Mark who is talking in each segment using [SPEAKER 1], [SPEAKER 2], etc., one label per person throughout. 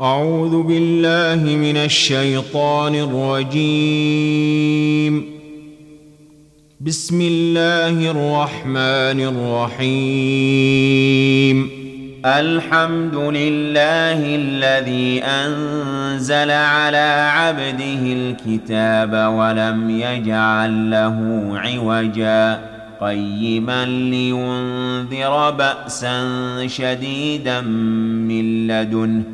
[SPEAKER 1] أعوذ بالله من الشيطان الرجيم. بسم الله الرحمن الرحيم.
[SPEAKER 2] الحمد لله الذي أنزل على عبده الكتاب ولم يجعل له عوجا. قيما لينذر بأسا شديدا من لدنه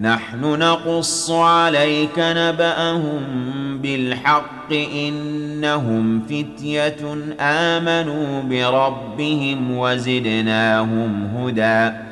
[SPEAKER 2] نحن نقص عليك نبأهم بالحق إنهم فتية آمنوا بربهم وزدناهم هدى.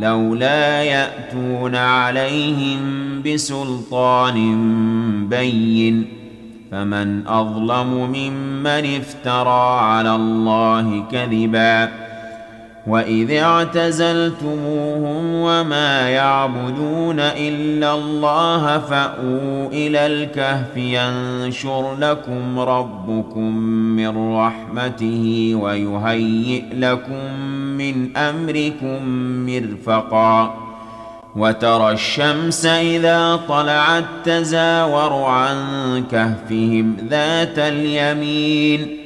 [SPEAKER 2] لولا يأتون عليهم بسلطان بين فمن أظلم ممن افترى على الله كذباً وإذ اعتزلتموهم وما يعبدون إلا الله فأووا إلى الكهف ينشر لكم ربكم من رحمته ويهيئ لكم من أمركم مرفقا وترى الشمس إذا طلعت تزاور عن كهفهم ذات اليمين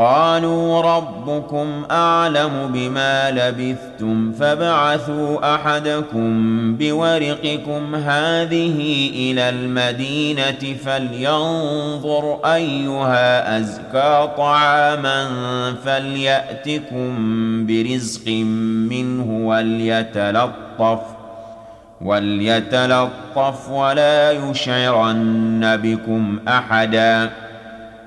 [SPEAKER 2] قالوا ربكم أعلم بما لبثتم فابعثوا أحدكم بورقكم هذه إلى المدينة فلينظر أيها أزكى طعاما فليأتكم برزق منه وليتلطف وليتلطف ولا يشعرن بكم أحدا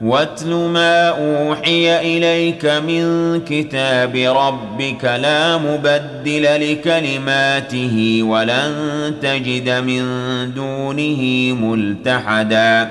[SPEAKER 2] واتل ما أوحي إليك من كتاب ربك لا مبدل لكلماته ولن تجد من دونه ملتحدا.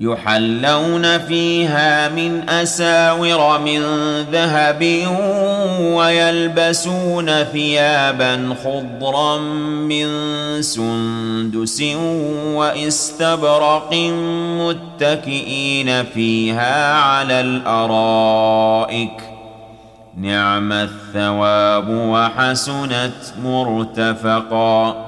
[SPEAKER 2] يحلون فيها من أساور من ذهب ويلبسون ثيابا خضرا من سندس وإستبرق متكئين فيها على الأرائك. نعم الثواب وحسنت مرتفقا.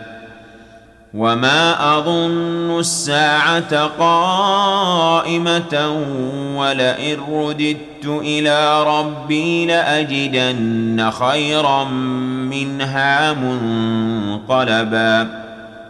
[SPEAKER 2] وما اظن الساعة قائمه ولئن رددت إلى ربي لاجدن خيرا منها منقلبا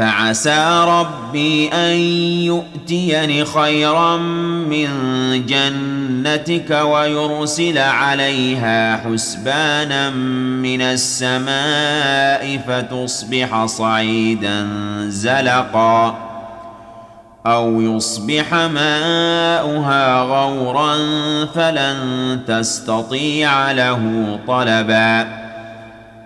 [SPEAKER 2] فعسى ربي أن يؤتيني خيرا من جنتك ويرسل عليها حسبانا من السماء فتصبح صعيدا زلقا أو يصبح ماؤها غورا فلن تستطيع له طلبا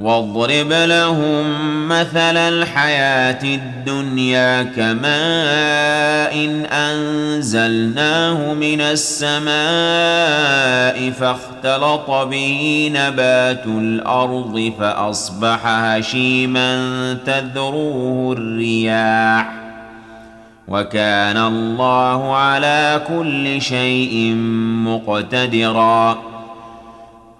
[SPEAKER 2] واضرب لهم مثل الحياة الدنيا كماء أنزلناه من السماء فاختلط به نبات الأرض فأصبح هشيما تذروه الرياح وكان الله على كل شيء مقتدراً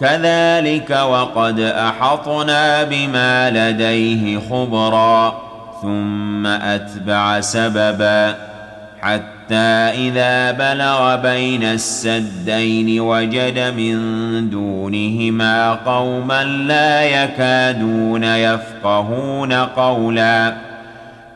[SPEAKER 2] كذلك وقد أحطنا بما لديه خبرا ثم أتبع سببا حتى إذا بلغ بين السدين وجد من دونهما قوما لا يكادون يفقهون قولا